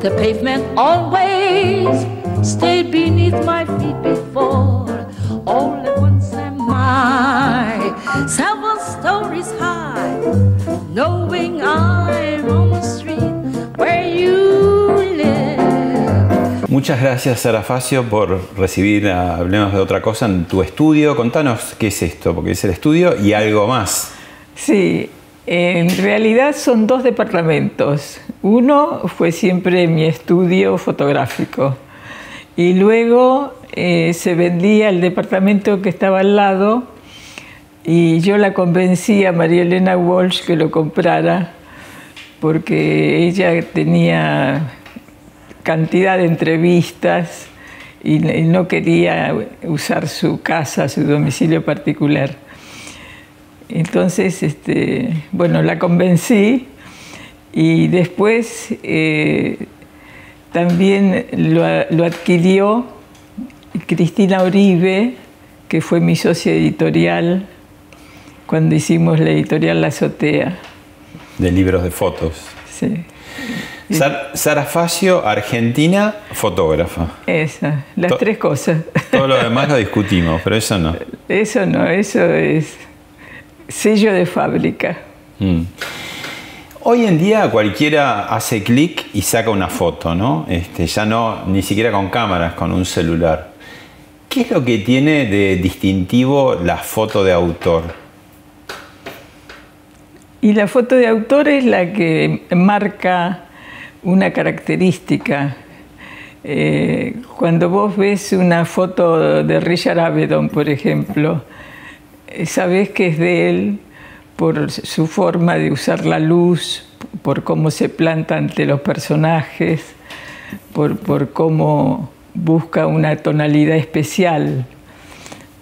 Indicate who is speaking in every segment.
Speaker 1: The pavement always stayed beneath my feet before. All at once am I several stories high, knowing I'm on the street where you live.
Speaker 2: Muchas gracias, Sara Facio, por recibir a Hablemos de otra cosa en tu estudio. Contanos qué es esto, porque es el estudio y algo más.
Speaker 3: Sí, en realidad son dos departamentos. Uno fue siempre mi estudio fotográfico y luego eh, se vendía el departamento que estaba al lado y yo la convencí a María Elena Walsh que lo comprara porque ella tenía cantidad de entrevistas y no quería usar su casa, su domicilio particular. Entonces, este, bueno, la convencí y después eh, también lo, lo adquirió Cristina Oribe, que fue mi socia editorial cuando hicimos la editorial La Azotea.
Speaker 2: De libros de fotos.
Speaker 3: Sí,
Speaker 2: Sar- Sara Facio, argentina, fotógrafa.
Speaker 3: esa, las
Speaker 2: To-
Speaker 3: tres cosas.
Speaker 2: Todo lo demás lo discutimos, pero eso no.
Speaker 3: Eso no, eso es sello de fábrica.
Speaker 2: Mm. Hoy en día cualquiera hace clic y saca una foto, ¿no? Este, ya no, ni siquiera con cámaras, con un celular. ¿Qué es lo que tiene de distintivo la foto de autor?
Speaker 3: Y la foto de autor es la que marca una característica. Eh, cuando vos ves una foto de Richard Avedon, por ejemplo, eh, sabés que es de él por su forma de usar la luz, por cómo se planta ante los personajes, por, por cómo busca una tonalidad especial.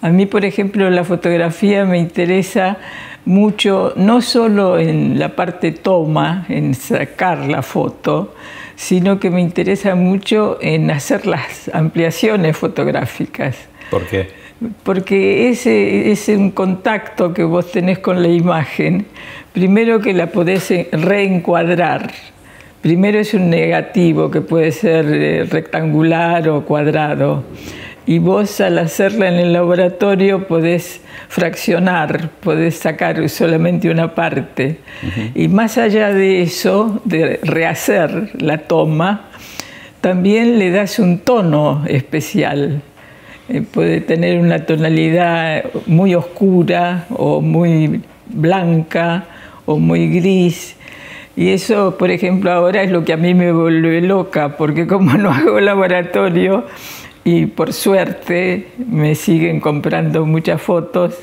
Speaker 3: A mí, por ejemplo, la fotografía me interesa mucho, no solo en la parte toma, en sacar la foto, sino que me interesa mucho en hacer las ampliaciones fotográficas.
Speaker 2: ¿Por qué?
Speaker 3: Porque ese es un contacto que vos tenés con la imagen, primero que la podés reencuadrar. Primero es un negativo que puede ser eh, rectangular o cuadrado. Y vos al hacerla en el laboratorio podés fraccionar, podés sacar solamente una parte. Y más allá de eso, de rehacer la toma, también le das un tono especial. Eh, puede tener una tonalidad muy oscura o muy blanca o muy gris. Y eso, por ejemplo, ahora es lo que a mí me vuelve loca, porque como no hago laboratorio y por suerte me siguen comprando muchas fotos,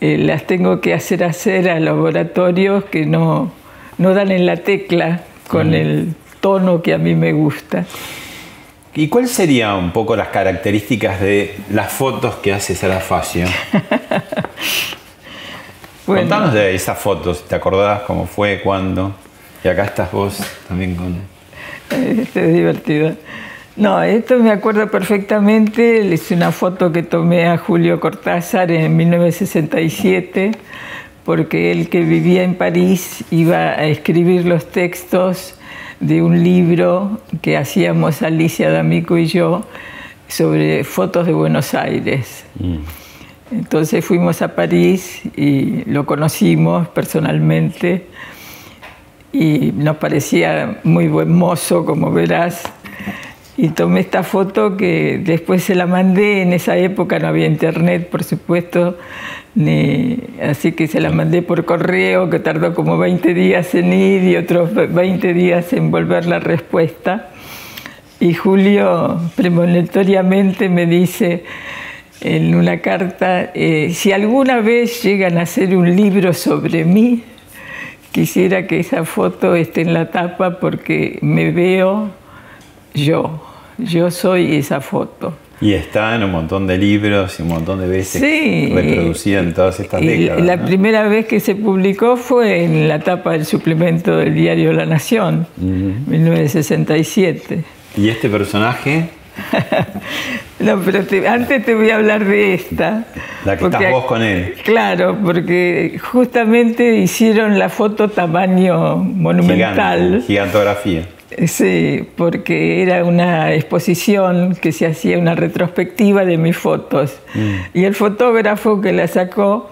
Speaker 3: eh, las tengo que hacer hacer a laboratorios que no, no dan en la tecla con el tono que a mí me gusta.
Speaker 2: ¿Y cuáles serían un poco las características de las fotos que hace Sara Facio?
Speaker 3: Bueno.
Speaker 2: Contanos de esas fotos, ¿te acordás cómo fue, cuándo? Y acá estás vos también con...
Speaker 3: Esto es divertido. No, esto me acuerdo perfectamente. Es una foto que tomé a Julio Cortázar en 1967, porque él que vivía en París iba a escribir los textos de un libro que hacíamos Alicia D'Amico y yo sobre fotos de Buenos Aires. Entonces fuimos a París y lo conocimos personalmente y nos parecía muy buen mozo, como verás. Y tomé esta foto que después se la mandé, en esa época no había internet, por supuesto, ni, así que se la mandé por correo, que tardó como 20 días en ir y otros 20 días en volver la respuesta. Y Julio premonitoriamente me dice en una carta, eh, si alguna vez llegan a hacer un libro sobre mí, quisiera que esa foto esté en la tapa porque me veo yo, yo soy esa foto.
Speaker 2: Y está en un montón de libros y un montón de veces
Speaker 3: Sí,
Speaker 2: reproducida en todas estas décadas.
Speaker 3: La
Speaker 2: ¿no?
Speaker 3: primera vez que se publicó fue en la tapa del suplemento del diario La Nación, 1967.
Speaker 2: Y este personaje,
Speaker 3: No, pero te- antes te voy a hablar de esta.
Speaker 2: La que
Speaker 3: Porque-
Speaker 2: estás vos con él.
Speaker 3: Claro, porque justamente hicieron la foto tamaño monumental.
Speaker 2: gigante, gigantografía.
Speaker 3: Sí, porque era una exposición que se hacía una retrospectiva de mis fotos.
Speaker 2: Mm.
Speaker 3: Y el fotógrafo que la sacó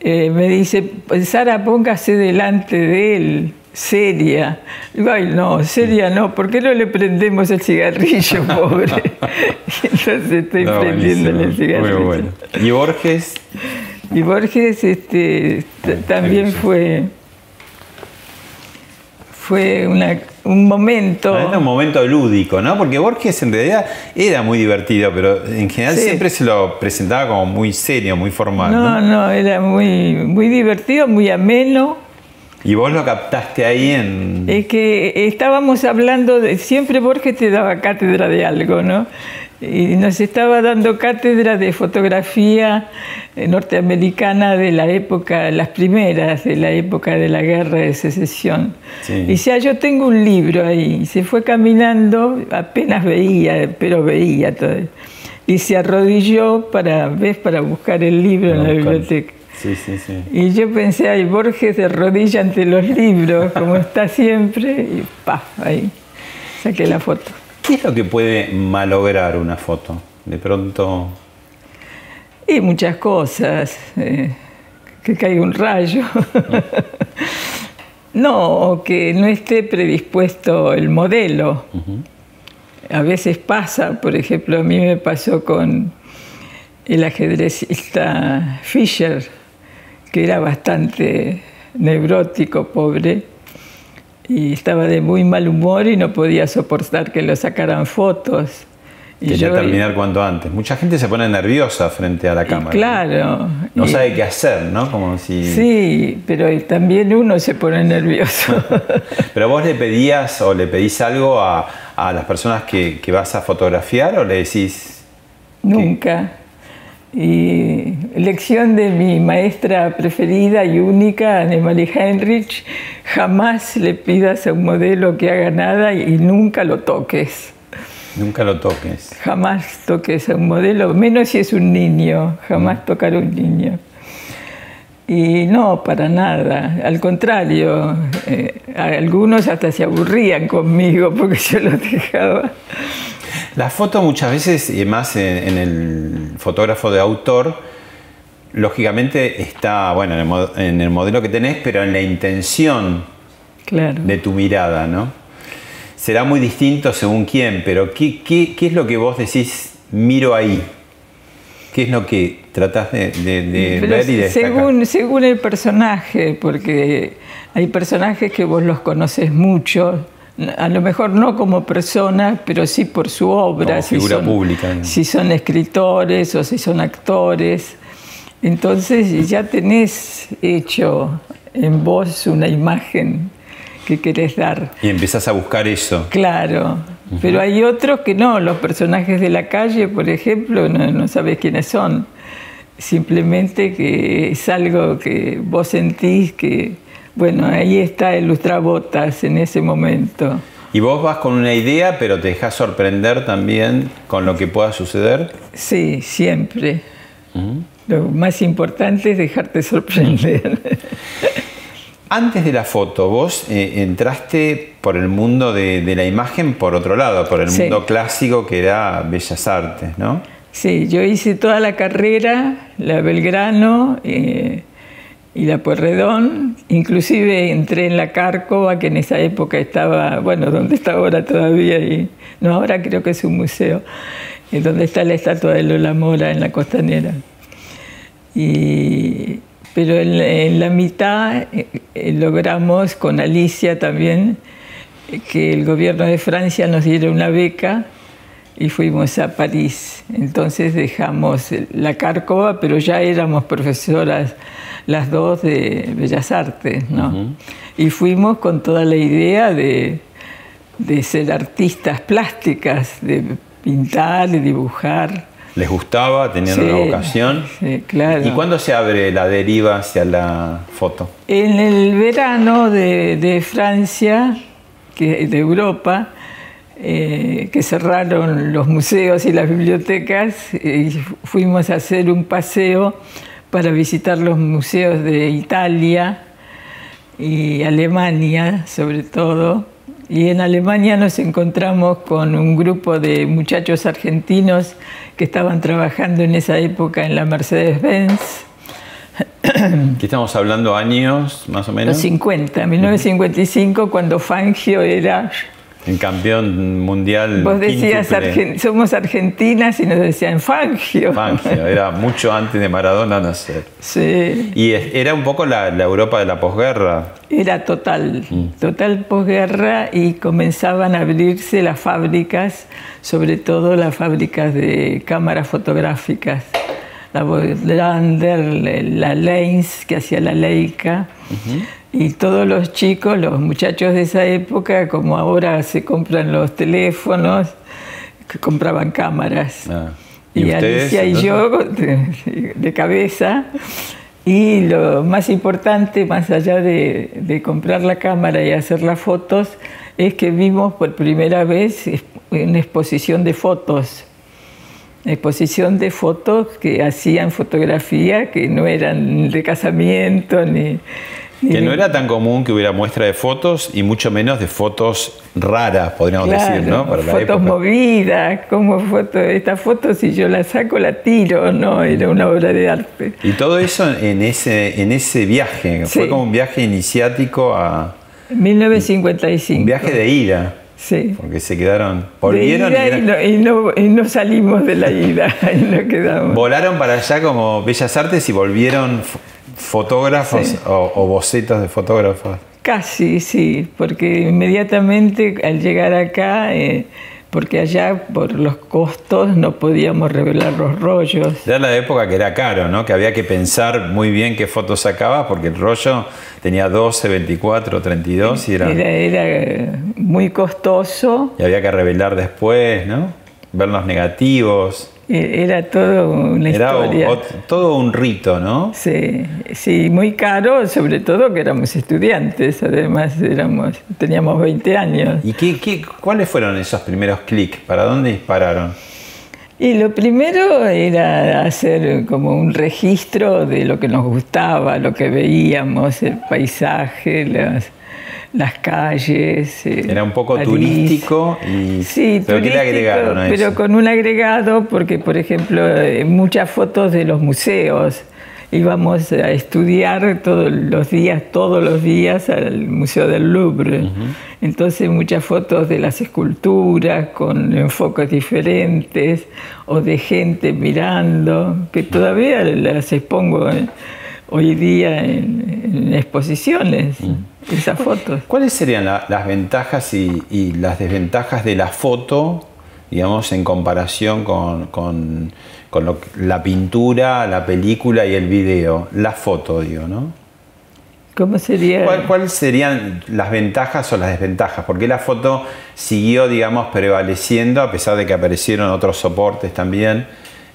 Speaker 3: eh, me dice, "Pues, Sara, póngase delante de él, seria. Digo, ay, no, seria no, ¿por qué no le prendemos el cigarrillo, pobre? Y Entonces estoy
Speaker 2: No,
Speaker 3: prendiéndole el cigarrillo.
Speaker 2: Muy bueno. Y Borges,
Speaker 3: Y Borges este, también fue, fue una- un momento...
Speaker 2: era un momento lúdico, ¿no? Porque Borges en realidad era muy divertido, pero en general
Speaker 3: Sí.
Speaker 2: siempre se lo presentaba como muy serio, muy formal.
Speaker 3: No,
Speaker 2: ¿no?
Speaker 3: no, era muy, muy divertido, muy ameno.
Speaker 2: Y vos lo captaste ahí en...
Speaker 3: Es que estábamos hablando de. Siempre Borges te daba cátedra de algo, ¿no? Y nos estaba dando cátedra de fotografía eh, norteamericana de la época, las primeras, de la época de la guerra de secesión.
Speaker 2: Sí.
Speaker 3: Y decía, yo tengo un libro ahí. Y se fue caminando, apenas veía, pero veía todo. Y se arrodilló para, ¿ves? para buscar el libro en la biblioteca.
Speaker 2: Sí, sí, sí.
Speaker 3: Y yo pensé, ay, Borges de rodilla ante los libros, como está siempre, y pa, ahí saqué la foto.
Speaker 2: ¿Qué es lo que puede malograr una foto? De pronto...
Speaker 3: Y muchas cosas, eh, que caiga un rayo. no, o que no esté predispuesto el modelo. A veces pasa, por ejemplo, a mí me pasó con el ajedrecista Fischer, que era bastante neurótico, pobre, y estaba de muy mal humor y no podía soportar que lo sacaran fotos. Y
Speaker 2: Quería
Speaker 3: yo-
Speaker 2: terminar cuanto antes. Mucha gente se pone nerviosa frente a la cámara.
Speaker 3: Claro.
Speaker 2: No
Speaker 3: y-
Speaker 2: sabe qué hacer, ¿no? Como si...
Speaker 3: Sí, pero también uno se pone nervioso.
Speaker 2: Pero vos le pedías o le pedís algo a, a las personas que, que vas a fotografiar o le decís...
Speaker 3: Nunca. Y lección de mi maestra preferida y única, Annemarie Heinrich, jamás le pidas a un modelo que haga nada y nunca lo toques.
Speaker 2: Nunca lo toques.
Speaker 3: Jamás toques a un modelo, menos si es un niño, jamás tocar a un niño. Y no, para nada. Al contrario, eh, algunos hasta se aburrían conmigo porque yo los dejaba.
Speaker 2: La foto muchas veces, y más en, en el fotógrafo de autor, lógicamente está, bueno, en el, mo- en el modelo que tenés, pero en la intención
Speaker 3: Claro.
Speaker 2: de tu mirada, ¿no? Será muy distinto según quién, pero ¿qué, qué, qué es lo que vos decís, miro ahí? ¿Qué es lo que tratás de, de- de ver y destacar?
Speaker 3: según, según el personaje, porque hay personajes que vos los conoces mucho, a lo mejor no como personas, pero sí por su obra,
Speaker 2: Como figura pública, digamos.
Speaker 3: si son escritores o si son actores. Entonces ya tenés hecho en vos una imagen que querés dar.
Speaker 2: Y empezás a buscar eso.
Speaker 3: Claro, pero hay otros que no, los personajes de la calle, por ejemplo, no, no sabes quiénes son. Simplemente que es algo que vos sentís que, bueno, ahí está el lustrabotas en ese momento.
Speaker 2: Y vos vas con una idea, pero te dejas sorprender también con lo que pueda suceder.
Speaker 3: Sí, siempre. Lo más importante es dejarte sorprender.
Speaker 2: Antes de la foto, vos eh, entraste por el mundo de, de la imagen por otro lado, por el
Speaker 3: Sí.
Speaker 2: mundo clásico que era Bellas Artes, ¿no?
Speaker 3: Sí, yo hice toda la carrera, la Belgrano eh, y la Pueyrredón, inclusive entré en la Cárcova, que en esa época estaba, bueno, donde está ahora todavía, y, no, ahora creo que es un museo, eh, donde está la estatua de Lola Mora en la costanera. Y, pero en, la mitad eh, eh, logramos con Alicia también que el gobierno de Francia nos diera una beca y fuimos a París. Entonces dejamos la Cárcova, pero ya éramos profesoras las dos de Bellas Artes, ¿no? Y fuimos con toda la idea de, de ser artistas plásticas, de pintar, de dibujar.
Speaker 2: ¿Les gustaba? ¿Tenían una vocación?
Speaker 3: Sí, claro.
Speaker 2: ¿Y cuándo se abre la deriva hacia la foto?
Speaker 3: En el verano de, de Francia, que, de Europa, eh, que cerraron los museos y las bibliotecas, y fuimos a hacer un paseo para visitar los museos de Italia y Alemania, sobre todo. Y en Alemania nos encontramos con un grupo de muchachos argentinos que estaban trabajando en esa época en la Mercedes-Benz.
Speaker 2: ¿Qué estamos hablando años más o menos?
Speaker 3: Los 50, 1955, cuando Fangio era
Speaker 2: el campeón mundial.
Speaker 3: Vos decías, somos argentinas y nos decían Fangio.
Speaker 2: Fangio, era mucho antes de Maradona nacer.
Speaker 3: Sí.
Speaker 2: Y era un poco la, Europa de la posguerra.
Speaker 3: Era total, mm. total posguerra y comenzaban a abrirse las fábricas, sobre todo las fábricas de cámaras fotográficas. La Voigtlander, la Lens, que hacía la Leica. Y todos los chicos, los muchachos de esa época, como ahora se compran los teléfonos, que compraban cámaras.
Speaker 2: Ah.
Speaker 3: ¿Y, Alicia y yo de, cabeza. Y lo más importante, más allá de, de, comprar la cámara y hacer las fotos, es que vimos por primera vez una exposición de fotos. Exposición de fotos que hacían fotografía, que no eran de casamiento ni
Speaker 2: que no era tan común que hubiera muestra de fotos y mucho menos de fotos raras, podríamos decir, ¿no?
Speaker 3: fotos movidas, como foto, esta foto si yo la saco la tiro, no, era una obra de arte.
Speaker 2: Y todo eso en ese, en ese viaje, fue como un viaje iniciático a...
Speaker 3: 1955.
Speaker 2: Un viaje de ira.
Speaker 3: Sí.
Speaker 2: Porque se quedaron. Volvieron
Speaker 3: y, no, y, no, salimos de la ida, y no quedamos.
Speaker 2: Volaron para allá como Bellas Artes y volvieron fotógrafos o, bocetos de fotógrafos?
Speaker 3: Casi, sí, porque inmediatamente al llegar acá, eh, porque allá por los costos no podíamos revelar los rollos.
Speaker 2: Era la época que era caro, ¿no? Que había que pensar muy bien qué fotos sacaba, porque el rollo tenía 12, 24, 32 y era...
Speaker 3: Era, era muy costoso.
Speaker 2: Y había que revelar después, ¿no? Ver los negativos.
Speaker 3: Eh, era todo una
Speaker 2: Era
Speaker 3: historia.
Speaker 2: todo un rito, ¿no?
Speaker 3: Sí, sí, muy caro, sobre todo que éramos estudiantes, además éramos, teníamos 20 años.
Speaker 2: ¿Y qué, qué, cuáles fueron esos primeros clics? ¿Para dónde dispararon?
Speaker 3: Y lo primero era hacer como un registro de lo que nos gustaba, lo que veíamos, el paisaje, las, las calles.
Speaker 2: Eh, Era un poco turístico y
Speaker 3: sí, pero ¿qué le a Pero con un agregado porque, por ejemplo, eh, muchas fotos de los museos. Íbamos a estudiar todos los días, todos los días al Museo del Louvre. Entonces muchas fotos de las esculturas con enfoques diferentes o de gente mirando, que todavía las expongo eh, hoy día en, exposiciones esas fotos.
Speaker 2: ¿Cuáles serían las ventajas y, las desventajas de la foto, digamos, en comparación con, la pintura, la película y el video? La foto, digo, ¿no?
Speaker 3: ¿Cómo sería?
Speaker 2: ¿Cuáles serían las ventajas o las desventajas? Porque la foto siguió, digamos, prevaleciendo a pesar de que aparecieron otros soportes también.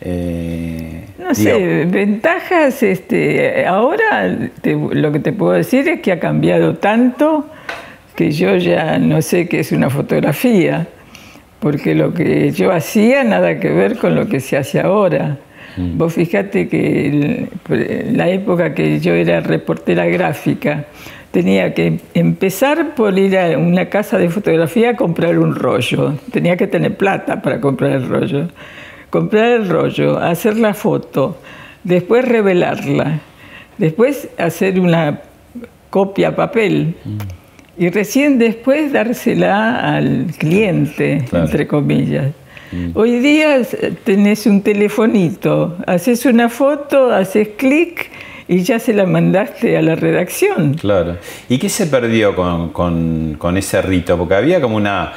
Speaker 3: Eh, no sé, ventajas, este, ahora lo que te puedo decir es que ha cambiado tanto que yo ya no sé qué es una fotografía, porque lo que yo hacía nada que ver con lo que se hace ahora. Mm. Vos fijate que la época que yo era reportera gráfica, tenía que empezar por ir a una casa de fotografía a comprar un rollo. Tenía que tener plata para comprar el rollo comprar el rollo, hacer la foto, después revelarla, después hacer una copia a papel y recién después dársela al cliente, entre comillas. Mm. Hoy día tenés un telefonito, haces una foto, haces clic y ya se la mandaste a la redacción.
Speaker 2: Claro. ¿Y qué se perdió con, con ese rito? Porque había como una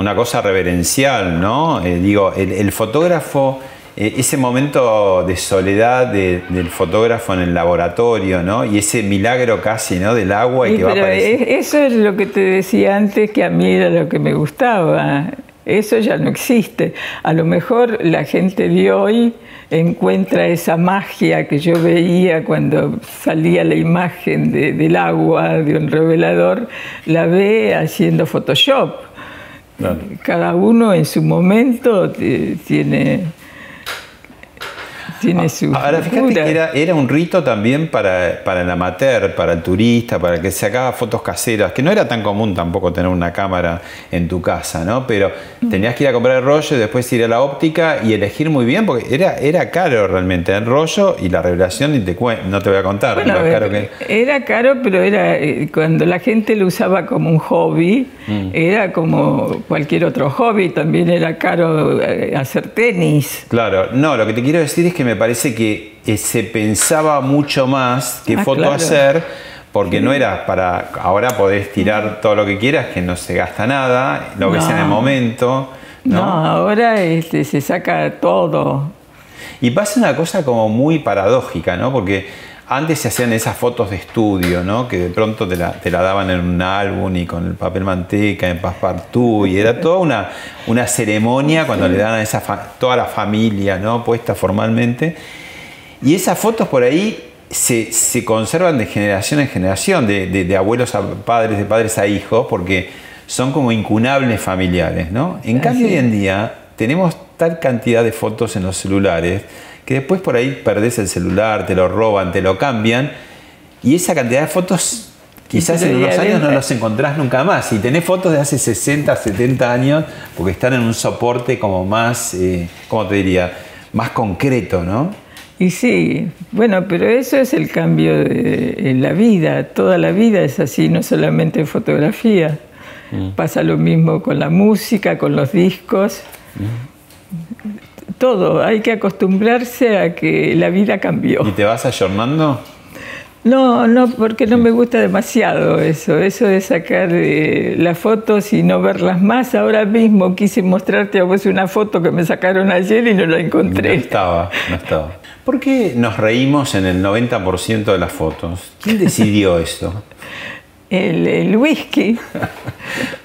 Speaker 2: una cosa reverencial, ¿no? Eh, digo, el, fotógrafo eh, ese momento de soledad del fotógrafo en el laboratorio, ¿no? Y ese milagro casi, ¿no? Del agua y que va a aparecer.
Speaker 3: Eso es lo que te decía antes, que a mí era lo que me gustaba. Eso ya no existe. A lo mejor la gente de hoy encuentra esa magia que yo veía cuando salía la imagen del agua de un revelador, la ve haciendo Photoshop. Cada uno en su momento tiene tiene su
Speaker 2: Ahora fíjate que era, un rito también para, para el amateur, para el turista, para el que sacaba fotos caseras, que no era tan común tampoco tener una cámara en tu casa, ¿no? Pero tenías que ir a comprar el rollo y después ir a la óptica y elegir muy bien, porque era, era caro realmente el rollo y la revelación, y te no te voy a contar
Speaker 3: caro que... Era caro, pero era eh, cuando la gente lo usaba como un hobby, mm. era como cualquier otro hobby, también era caro eh, hacer tenis.
Speaker 2: Claro, no, lo que te quiero decir es que me parece que eh, se pensaba mucho más qué ah, foto hacer, porque no era para, ahora podés tirar todo lo que quieras, que no se gasta nada, lo ves en el momento.
Speaker 3: No, ahora este, se saca todo.
Speaker 2: Y pasa una cosa como muy paradójica, ¿no? Porque antes se hacían esas fotos de estudio, ¿no? Que de pronto te la, daban en un álbum y con el papel manteca, en passepartout, y era toda una, una ceremonia cuando le daban a esa toda la familia, ¿no? Puesta formalmente. Y esas fotos por ahí se, conservan de generación en generación, de, abuelos a padres, de padres a hijos, porque son como incunables familiares, ¿no? En cambio, hoy en día tenemos tal cantidad de fotos en los celulares que después por ahí perdés el celular, te lo roban, te lo cambian, y esa cantidad de fotos quizás en unos años no los encontrás nunca más. Y tenés fotos de hace 60, 70 años, porque están en un soporte como más, eh, ¿cómo te diría? Más concreto, ¿no?
Speaker 3: Y sí, bueno, pero eso es el cambio de, en la vida, toda la vida es así, no solamente en fotografía. Mm. Pasa lo mismo con la música, con los discos. Mm todo, hay que acostumbrarse a que la vida cambió.
Speaker 2: ¿Y te vas ayornando?
Speaker 3: No, no, porque no me gusta demasiado eso, eso de sacar eh, las fotos y no verlas más. Ahora mismo quise mostrarte a vos una foto que me sacaron ayer y no la encontré.
Speaker 2: No estaba, no estaba. ¿Por qué nos reímos en el 90% de las fotos? ¿Quién decidió eso?
Speaker 3: El, el whisky.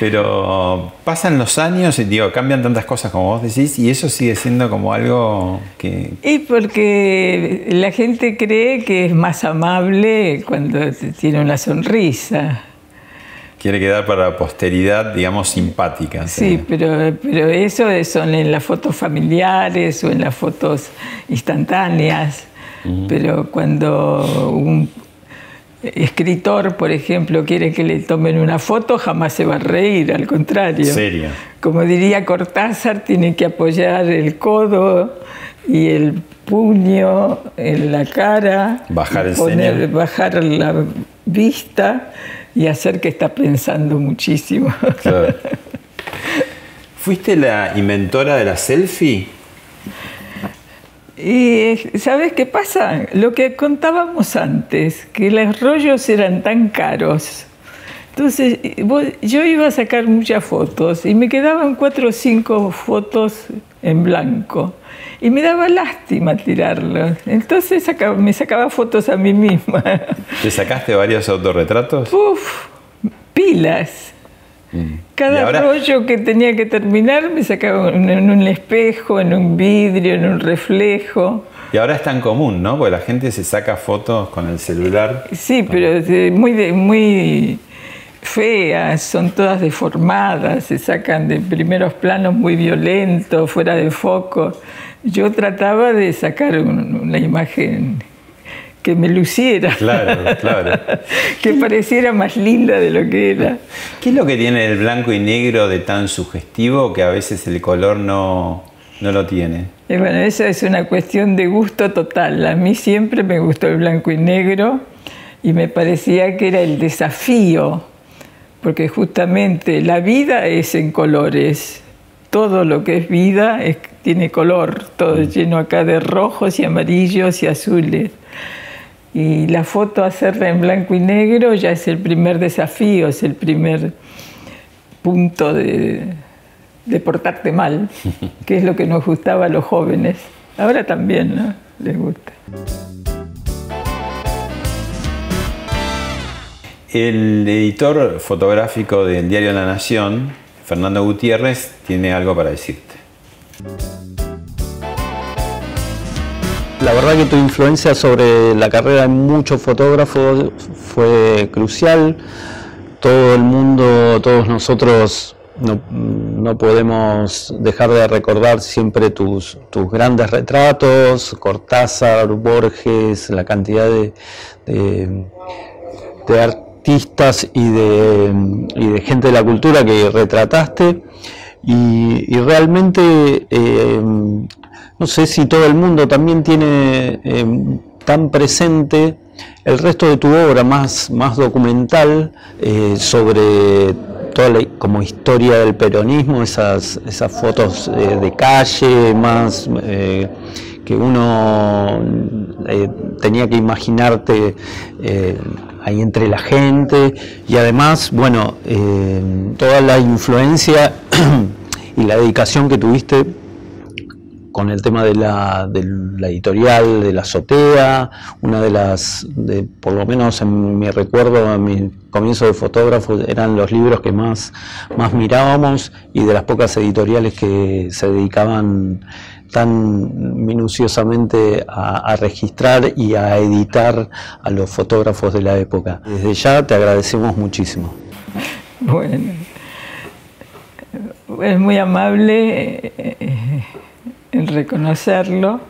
Speaker 2: Pero pasan los años y digo, cambian tantas cosas como vos decís y eso sigue siendo como algo que...
Speaker 3: Y porque la gente cree que es más amable cuando tiene una sonrisa.
Speaker 2: Quiere quedar para la posteridad, digamos, simpática.
Speaker 3: Sí, pero, pero eso son en las fotos familiares o en las fotos instantáneas. Pero cuando un, escritor, por ejemplo, quiere que le tomen una foto, jamás se va a reír, al contrario.
Speaker 2: ¿Serio?
Speaker 3: Como diría Cortázar, tiene que apoyar el codo y el puño en la cara,
Speaker 2: bajar el
Speaker 3: bajar la vista y hacer que está pensando muchísimo.
Speaker 2: ¿Fuiste la inventora de la selfie?
Speaker 3: Y ¿sabes qué pasa? Lo que contábamos antes, que los rollos eran tan caros. Entonces, yo iba a sacar muchas fotos y me quedaban cuatro o cinco fotos en blanco. Y me daba lástima tirarlos. Entonces me sacaba fotos a mí misma.
Speaker 2: ¿Te sacaste varios autorretratos?
Speaker 3: Uf, pilas. Cada rollo que tenía que terminar me sacaba en un espejo, en un vidrio, en un reflejo.
Speaker 2: Y ahora es tan común, ¿no? Porque la gente se saca fotos con el celular.
Speaker 3: Sí, pero muy, muy feas, son todas deformadas, se sacan de primeros planos muy violentos, fuera de foco. Yo trataba de sacar una imagen que me luciera.
Speaker 2: Claro, claro.
Speaker 3: que pareciera más linda de lo que era.
Speaker 2: ¿Qué es lo que tiene el blanco y negro de tan sugestivo que a veces el color no, no lo tiene?
Speaker 3: Bueno, esa es una cuestión de gusto total. A mí siempre me gustó el blanco y negro y me parecía que era el desafío, porque justamente la vida es en colores. Todo lo que es vida tiene color, todo mm. lleno acá de rojos y amarillos y azules. Y la foto hacerla en blanco y negro ya es el primer desafío, es el primer punto de, de portarte mal, que es lo que nos gustaba a los jóvenes. Ahora también ¿no? les gusta.
Speaker 2: El editor fotográfico del diario La Nación, Fernando Gutiérrez, tiene algo para decirte.
Speaker 4: La verdad que tu influencia sobre la carrera de muchos fotógrafos fue crucial. Todo el mundo, todos nosotros no, podemos dejar de recordar siempre tus, tus, grandes retratos, Cortázar, Borges, la cantidad de, de, artistas y de, y de, gente de la cultura que retrataste. Y, realmente eh, no sé si todo el mundo también tiene eh, tan presente el resto de tu obra más, más documental eh, sobre toda la como historia del peronismo, esas, esas fotos eh, de calle, más que uno tenía que imaginarte ahí entre la gente. Y además, bueno, toda la influencia y la dedicación que tuviste con el tema de la, de la, editorial de la azotea, una de las, de, por lo menos en mi recuerdo, en mi comienzo de fotógrafo, eran los libros que más, más mirábamos y de las pocas editoriales que se dedicaban tan minuciosamente a, a, registrar y a editar a los fotógrafos de la época. Desde ya te agradecemos muchísimo.
Speaker 3: Bueno, es muy amable. En reconocerlo,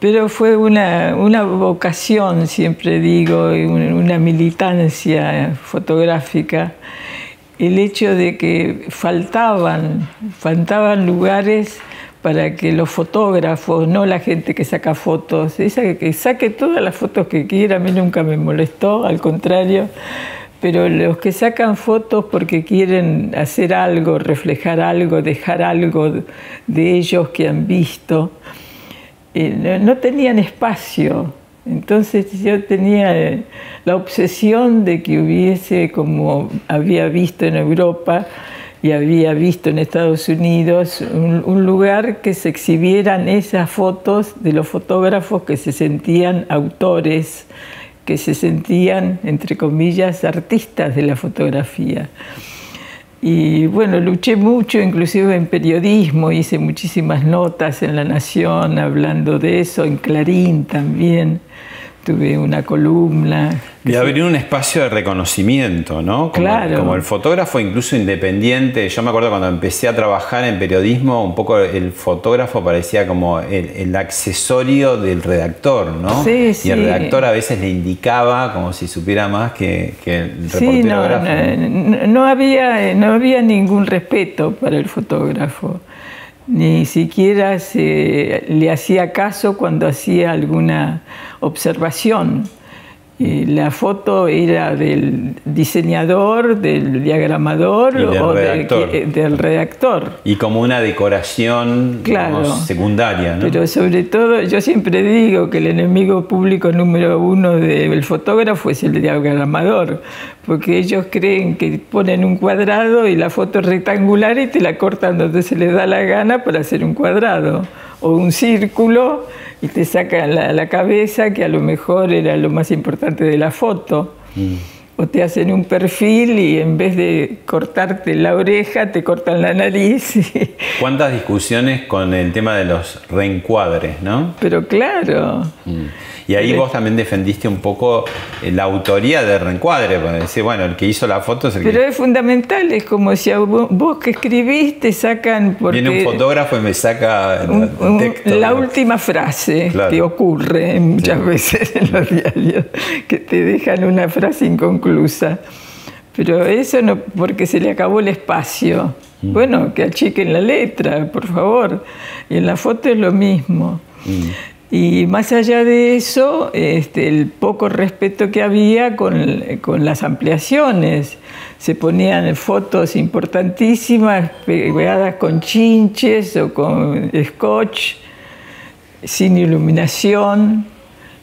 Speaker 3: pero fue una, vocación, siempre digo, una militancia fotográfica, el hecho de que faltaban, faltaban lugares para que los fotógrafos, no la gente que saca fotos, esa que saque todas las fotos que quiera, a mí nunca me molestó, al contrario, pero los que sacan fotos porque quieren hacer algo, reflejar algo, dejar algo de ellos que han visto, eh, no tenían espacio. Entonces yo tenía eh, la obsesión de que hubiese, como había visto en Europa y había visto en Estados Unidos, un lugar que se exhibieran esas fotos de los fotógrafos que se sentían autores que se sentían, entre comillas, artistas de la fotografía. Y bueno, luché mucho, inclusive en periodismo, hice muchísimas notas en La Nación hablando de eso, en Clarín también tuve una columna.
Speaker 2: Y abrir un espacio de reconocimiento, ¿no? Como,
Speaker 3: claro.
Speaker 2: Como el fotógrafo, incluso independiente. Yo me acuerdo cuando empecé a trabajar en periodismo, un poco el fotógrafo parecía como el, accesorio del redactor, ¿no?
Speaker 3: Sí, sí.
Speaker 2: Y el redactor a veces le indicaba como si supiera más que, el reportero
Speaker 3: no, no, había, no había ningún respeto para el fotógrafo ni siquiera se le hacía caso cuando hacía alguna observación la foto era del diseñador, del diagramador o del redactor.
Speaker 2: Y como una decoración secundaria. ¿no?
Speaker 3: Pero sobre todo, yo siempre digo que el enemigo público número uno del fotógrafo es el diagramador, porque ellos creen que ponen un cuadrado y la foto es rectangular y te la cortan donde se les da la gana para hacer un cuadrado o un círculo y te sacan la, cabeza, que a lo mejor era lo más importante de la foto. Mm. O te hacen un perfil y en vez de cortarte la oreja, te cortan la nariz.
Speaker 2: ¿Cuántas discusiones con el tema de los reencuadres, no?
Speaker 3: Pero claro.
Speaker 2: Mm. Y ahí vos también defendiste un poco eh, la autoría del reencuadre, para decir, bueno, el que hizo la foto es el
Speaker 3: Pero
Speaker 2: es
Speaker 3: fundamental, es como si vos, que escribiste sacan...
Speaker 2: Viene un fotógrafo y me saca
Speaker 3: La última frase que ocurre muchas veces en los diarios, que te dejan una frase inconclusa. Pero eso no, porque se le acabó el espacio. Mm. Bueno, que achiquen la letra, por favor. Y en la foto es lo mismo. Mm. Y más allá de eso, este, el poco respeto que había con, con, las ampliaciones. Se ponían fotos importantísimas pegadas con chinches o con scotch, sin iluminación.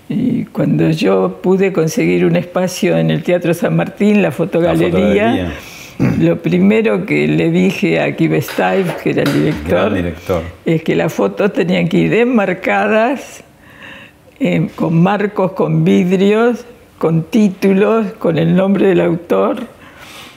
Speaker 3: Y cuando yo pude conseguir un espacio en el Teatro San Martín, la fotogalería, Lo primero que le dije a Stive, que era el director, es que las fotos tenían que ir enmarcadas, eh, con marcos, con vidrios, con títulos, con el nombre del autor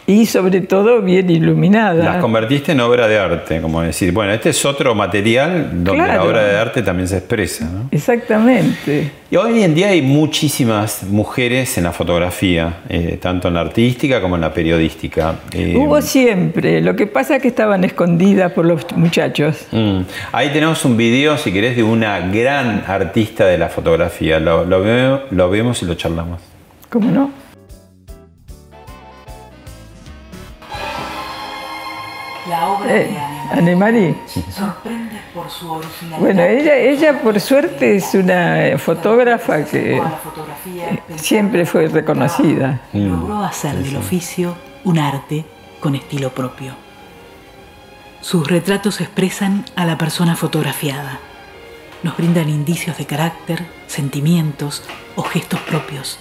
Speaker 3: y sobre todo bien iluminada.
Speaker 2: Las convertiste en obra de arte, como decir, bueno, este es otro material donde la obra de arte también se expresa. ¿no?
Speaker 3: Exactamente.
Speaker 2: Y hoy en día hay muchísimas mujeres en la fotografía, eh, tanto en la artística como en la periodística. Eh,
Speaker 3: Hubo siempre, lo que pasa es que estaban escondidas por los muchachos.
Speaker 2: mm, Ahí tenemos un video, si querés, de una gran artista de la fotografía. Lo, lo veo- lo vemos y lo charlamos.
Speaker 3: ¿Cómo no?
Speaker 5: La obra
Speaker 3: Eh,
Speaker 5: de Anne
Speaker 3: Annemarie.
Speaker 5: sorprende por su originalidad.
Speaker 3: Bueno, ella, ella por suerte es una fotógrafa que
Speaker 5: Con la fotografía pensada
Speaker 3: siempre fue reconocida.
Speaker 5: logró hacer del oficio un arte con estilo propio. Sus retratos expresan a la persona fotografiada. Nos brindan indicios de carácter, sentimientos o gestos propios.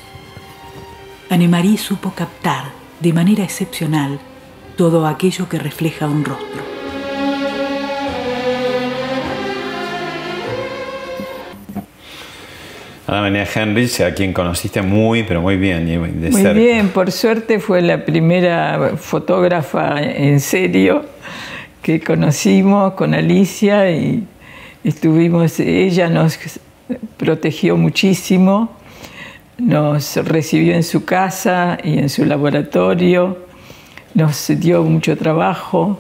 Speaker 5: Annemarie supo captar de manera excepcional todo aquello que refleja un rostro.
Speaker 2: Ana María Henrich, a quien conociste muy, pero muy bien. de
Speaker 3: Muy
Speaker 2: cerca.
Speaker 3: bien, por suerte fue la primera fotógrafa en serio que conocimos con Alicia y estuvimos, ella nos protegió muchísimo, nos recibió en su casa y en su laboratorio, nos dio mucho trabajo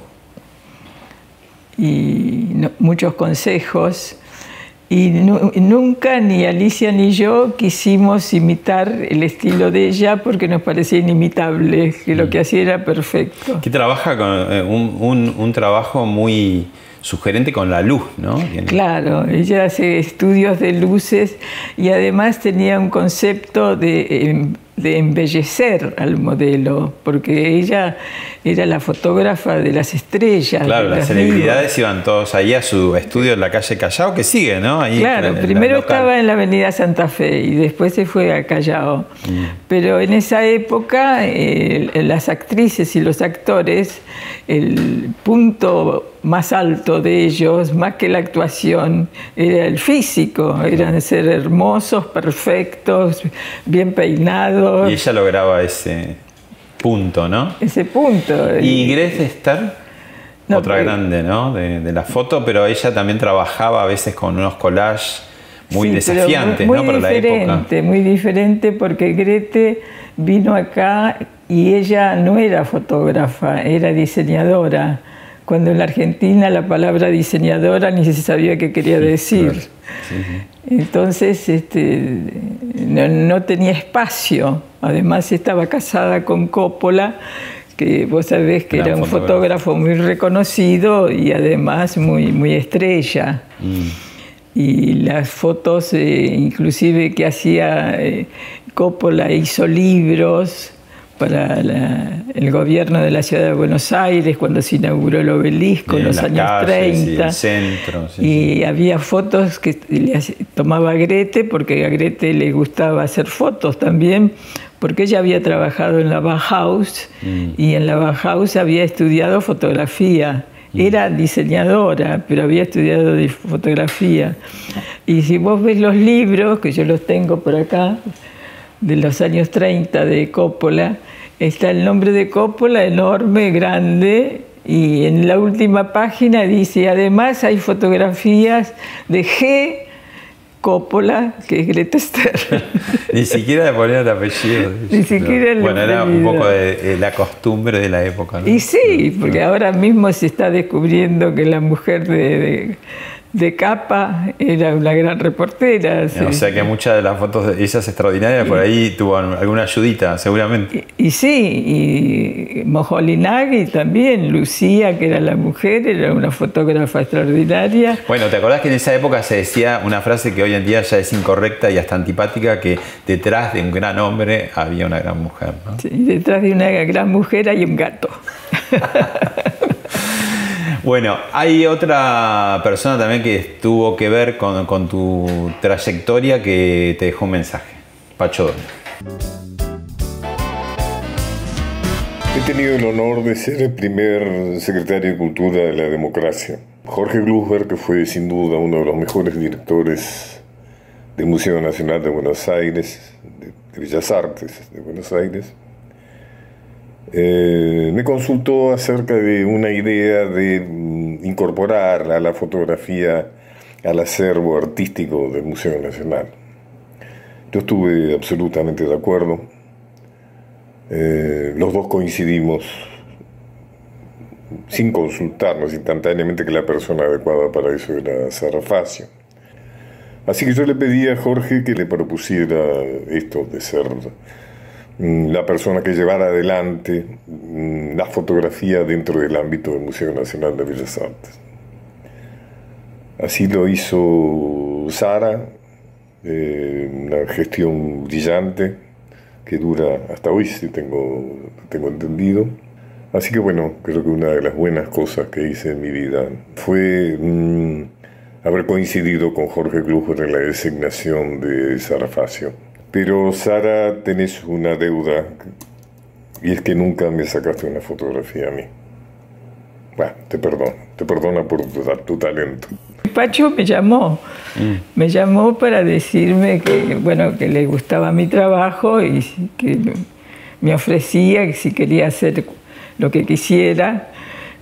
Speaker 3: y no- muchos consejos. Y nu- nunca ni Alicia ni yo quisimos imitar el estilo de ella porque nos parecía inimitable, que lo que hacía era perfecto.
Speaker 2: Que trabaja con eh, un, un- un trabajo muy sugerente con la luz, ¿no?
Speaker 3: Claro, ella hace estudios de luces y además tenía un concepto de, em, de embellecer al modelo, porque ella era la fotógrafa de las estrellas.
Speaker 2: Claro, las
Speaker 3: las
Speaker 2: celebridades iban todos ahí a su estudio en la calle Callao, que sigue, ¿no? Ahí
Speaker 3: Claro,
Speaker 2: en la
Speaker 3: primero estaba en la avenida Santa Fe y después se fue a Callao.
Speaker 2: Mm.
Speaker 3: Pero en esa época eh, las actrices y los actores, el punto más alto de ellos, más que la actuación, era el físico, eran ser hermosos, perfectos, bien peinados,
Speaker 2: Y ella lograba ese punto, ¿no?
Speaker 3: ese punto.
Speaker 2: Y Grace Star,
Speaker 3: No,
Speaker 2: otra
Speaker 3: pero-
Speaker 2: grande, ¿no? De, de la foto, pero ella también trabajaba a veces con unos collages muy
Speaker 3: Sí,
Speaker 2: desafiantes,
Speaker 3: muy
Speaker 2: ¿no? Para la época.
Speaker 3: diferente, Muy diferente porque Grete vino acá y ella no era fotógrafa, era diseñadora. Cuando en la Argentina la palabra diseñadora ni se sabía qué quería decir. Entonces este, no, no tenía espacio. Además estaba casada con Coppola, que vos sabés que
Speaker 2: Gran
Speaker 3: era un fotógrafo. muy reconocido y además muy, muy estrella. Y las fotos, eh, inclusive que hacía eh, Coppola, hizo libros para la- el gobierno de la ciudad de Buenos Aires cuando se inauguró el obelisco en los años
Speaker 2: calles y
Speaker 3: 30.
Speaker 2: el centro, sí,
Speaker 3: y había fotos que le tomaba Grete, porque a Grete le gustaba hacer fotos también, porque ella había trabajado en la Bauhaus y en la Bauhaus había estudiado fotografía. Era diseñadora, pero había estudiado de fotografía. Y si vos ves los libros, que yo los tengo por acá, de los años 30 de Coppola, está el nombre de Coppola enorme, grande, y en la última página dice, además hay fotografías de G. Coppola, que es Greta Stern.
Speaker 2: Ni siquiera le ponían el apellido.
Speaker 3: Ni siquiera el
Speaker 2: Bueno, era un poco de, de la costumbre de la época, ¿no?
Speaker 3: Y sí, porque ahora mismo se está descubriendo que la mujer de, de- de capa era una gran reportera.
Speaker 2: O sea que muchas de las fotos de esas extraordinarias por ahí tuvo alguna ayudita, seguramente.
Speaker 3: Y, y sí, y Mojolinagui también, Lucía, que era la mujer, era una fotógrafa extraordinaria.
Speaker 2: Bueno, ¿te acordás que en esa época se decía una frase que hoy en día ya es incorrecta y hasta antipática, que detrás de un gran hombre había una gran mujer? ¿no?
Speaker 3: Sí, detrás de una gran mujer hay un gato.
Speaker 2: Bueno, hay otra persona también que tuvo que ver con, tu trayectoria que te dejó un mensaje. Pacho.
Speaker 6: He tenido el honor de ser el primer secretario de Cultura de la democracia. Jorge Glusberg, que fue sin duda uno de los mejores directores del Museo Nacional de Buenos Aires, de Bellas Artes de Buenos Aires, eh, me consultó acerca de una idea de mm, incorporar a la fotografía al acervo artístico del Museo Nacional. Yo estuve absolutamente de acuerdo. Eh, los dos coincidimos sin consultarnos instantáneamente que la persona adecuada para eso era Sara Facio. Así que yo le pedí a Jorge que le propusiera esto de ser la persona que llevara adelante mm, la fotografía dentro del ámbito del Museo Nacional de Bellas Artes. Así lo hizo Sara, eh, una gestión brillante que dura hasta hoy, si tengo, tengo entendido. Así que bueno, creo que una de las buenas cosas que hice en mi vida fue mm, haber coincidido con Jorge Kluger en la designación de Sara Facio. Pero Sara, tenés una deuda y es que nunca me sacaste una fotografía a mí. Bueno, te perdono, te perdona por tu, tu talento.
Speaker 3: Pacho me llamó, mm. me llamó para decirme que, bueno, que le gustaba mi trabajo y que me ofrecía que si quería hacer lo que quisiera.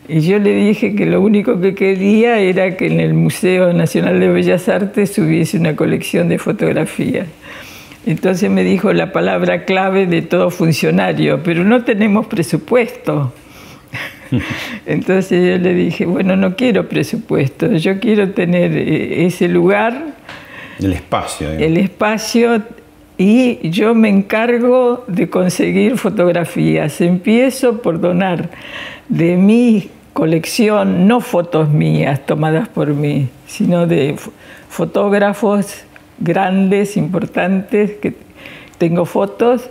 Speaker 3: Y yo le dije que lo único que quería era que en el Museo Nacional de Bellas Artes hubiese una colección de fotografías. Entonces me dijo la palabra clave de todo funcionario, pero no tenemos presupuesto. Entonces yo le dije, bueno, no quiero presupuesto, yo quiero tener eh, ese lugar.
Speaker 2: El espacio.
Speaker 3: El espacio y yo me encargo de conseguir fotografías. Empiezo por donar de mi colección, no fotos mías tomadas por mí, sino de fotógrafos grandes, importantes, que tengo fotos.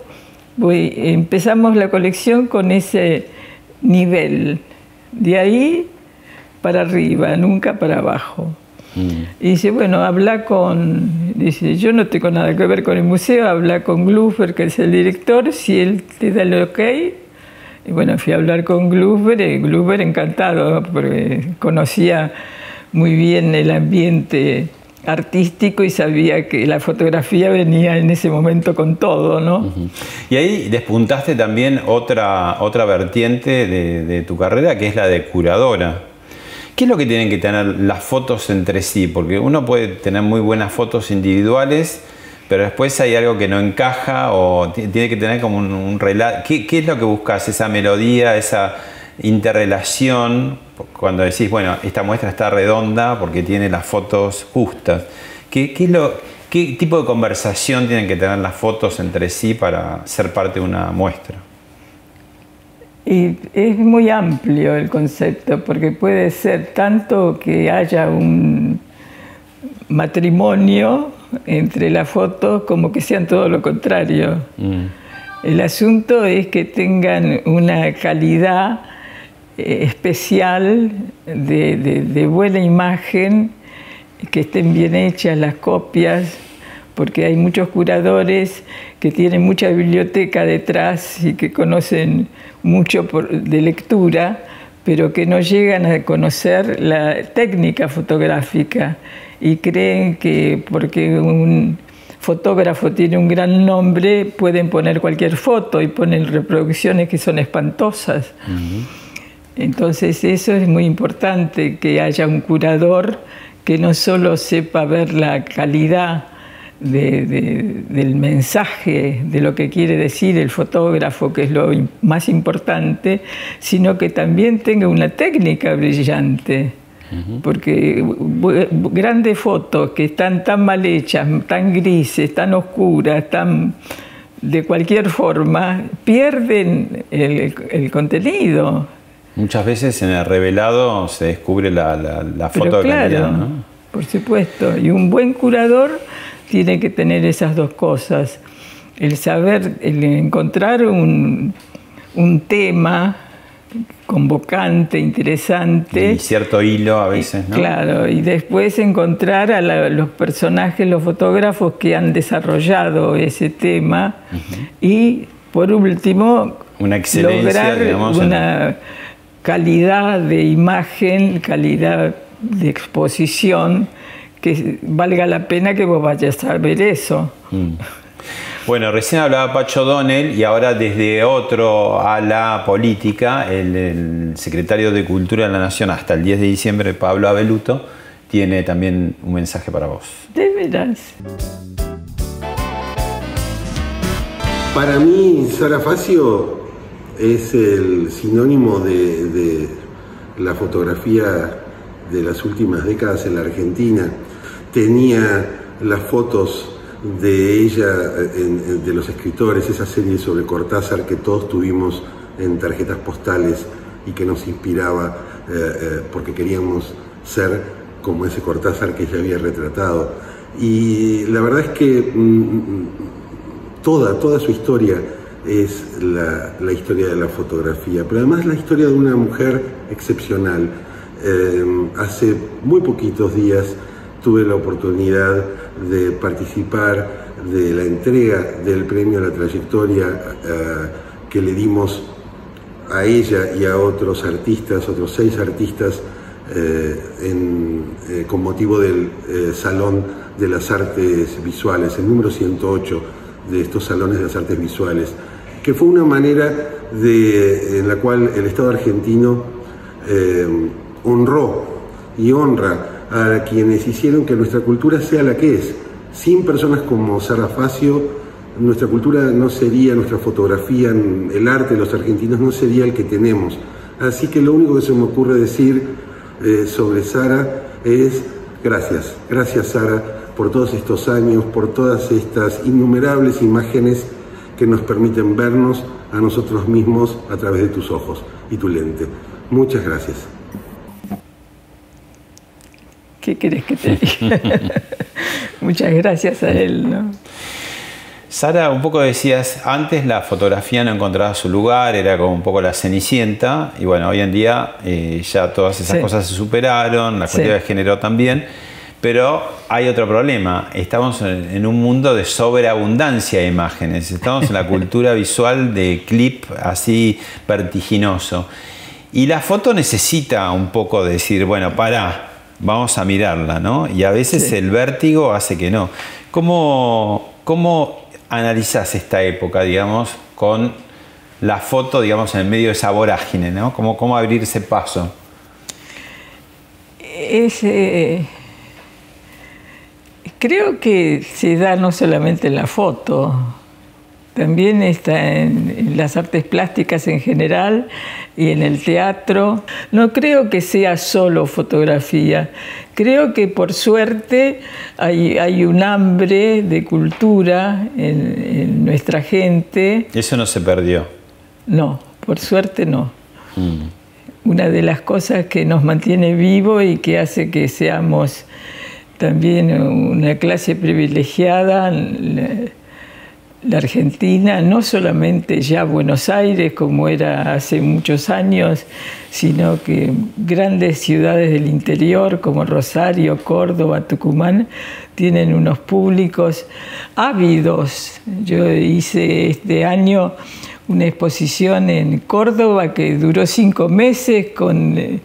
Speaker 3: Voy, empezamos la colección con ese nivel, de ahí para arriba, nunca para abajo. Mm. Y dice, bueno, habla con, dice, yo no tengo nada que ver con el museo, habla con Glufer, que es el director, si él te da el ok. Y bueno, fui a hablar con Glufer, y Glufer encantado, porque conocía muy bien el ambiente artístico y sabía que la fotografía venía en ese momento con todo, ¿no?
Speaker 2: Y ahí despuntaste también otra, otra vertiente de, tu carrera, que es la de curadora. ¿Qué es lo que tienen que tener las fotos entre sí? Porque uno puede tener muy buenas fotos individuales, pero después hay algo que no encaja o tiene que tener como un, relato. ¿Qué, ¿Qué, es lo que buscas? Esa melodía, esa interrelación, cuando decís, bueno, esta muestra está redonda porque tiene las fotos justas. ¿Qué, qué, lo, ¿Qué tipo de conversación tienen que tener las fotos entre sí para ser parte de una muestra?
Speaker 3: Y es muy amplio el concepto, porque puede ser tanto que haya un matrimonio entre las fotos como que sean todo lo contrario. Mm. El asunto es que tengan una calidad eh, especial, de, buena imagen, que estén bien hechas las copias, porque hay muchos curadores que tienen mucha biblioteca detrás y que conocen mucho de lectura, pero que no llegan a conocer la técnica fotográfica y creen que porque un fotógrafo tiene un gran nombre pueden poner cualquier foto y ponen reproducciones que son espantosas. Entonces eso es muy importante, que haya un curador que no solo sepa ver la calidad del mensaje, de lo que quiere decir el fotógrafo, que es lo más importante, sino que también tenga una técnica brillante. Porque grandes fotos que están tan mal hechas, tan grises, tan oscuras, tan de cualquier forma, pierden el contenido.
Speaker 2: Muchas veces en el revelado se descubre la, la, foto de calidad, ¿no?
Speaker 3: Por supuesto. Y un buen curador tiene que tener esas dos cosas. El saber, el encontrar un, tema convocante, interesante.
Speaker 2: Y cierto hilo a veces, ¿no?
Speaker 3: Claro, y después encontrar a los personajes, los fotógrafos que han desarrollado ese tema. Y por último,
Speaker 2: una excelencia,
Speaker 3: lograr una calidad de imagen, calidad de exposición, que valga la pena que vos vayas a ver eso. Mm.
Speaker 2: Bueno, recién hablaba Pacho Donel y ahora desde otro a la política, el, secretario de Cultura de la Nación hasta el 10 de diciembre, Pablo Abeluto, tiene también un mensaje para vos.
Speaker 3: De veras.
Speaker 7: Para mí, Sara Facio es el sinónimo de, la fotografía de las últimas décadas en la Argentina. Tenía las fotos de ella, de los escritores, esa serie sobre Cortázar que todos tuvimos en tarjetas postales y que nos inspiraba eh, eh, porque queríamos ser como ese Cortázar que ella había retratado. Y la verdad es que mm, mm, toda, toda su historia es la, historia de la fotografía, pero además la historia de una mujer excepcional. Eh, hace muy poquitos días tuve la oportunidad de participar de la entrega del premio a la trayectoria eh, que le dimos a ella y a otros artistas, otros seis artistas, eh, con motivo del Salón de las Artes Visuales, el número 108 de estos salones de las artes visuales, que fue una manera de, en la cual el Estado argentino eh, honró y honra a quienes hicieron que nuestra cultura sea la que es. Sin personas como Sara Facio, nuestra cultura no sería, nuestra fotografía, el arte de los argentinos no sería el que tenemos. Así que lo único que se me ocurre decir eh, sobre Sara es gracias, gracias Sara por todos estos años, por todas estas innumerables imágenes que nos permiten vernos a nosotros mismos a través de tus ojos y tu lente. Muchas gracias.
Speaker 3: ¿Qué querés que te diga? Muchas gracias a él. ¿no?
Speaker 2: Sara, un poco decías, antes la fotografía no encontraba su lugar, era como un poco la cenicienta, y bueno, hoy en día eh, ya todas esas cosas se superaron, la cuestión de género también. Pero hay otro problema, estamos en un mundo de sobreabundancia de imágenes, estamos en la cultura visual de clip así vertiginoso. Y la foto necesita un poco decir, bueno, para, vamos a mirarla, ¿no? Y a veces el vértigo hace que no. ¿Cómo, ¿Cómo analizás esta época, digamos, con la foto, digamos, en medio de esa vorágine, ¿no? ¿Cómo, cómo abrir ese paso?
Speaker 3: Es, Creo que se da no solamente en la foto, también está en, las artes plásticas en general y en el teatro. No creo que sea solo fotografía. Creo que por suerte hay, un hambre de cultura en, nuestra gente.
Speaker 2: ¿Eso no se perdió?
Speaker 3: No, por suerte no. Mm. Una de las cosas que nos mantiene vivo y que hace que seamos también una clase privilegiada, la, Argentina, no solamente ya Buenos Aires como era hace muchos años, sino que grandes ciudades del interior como Rosario, Córdoba, Tucumán, tienen unos públicos ávidos. Yo hice este año una exposición en Córdoba que duró cinco meses con...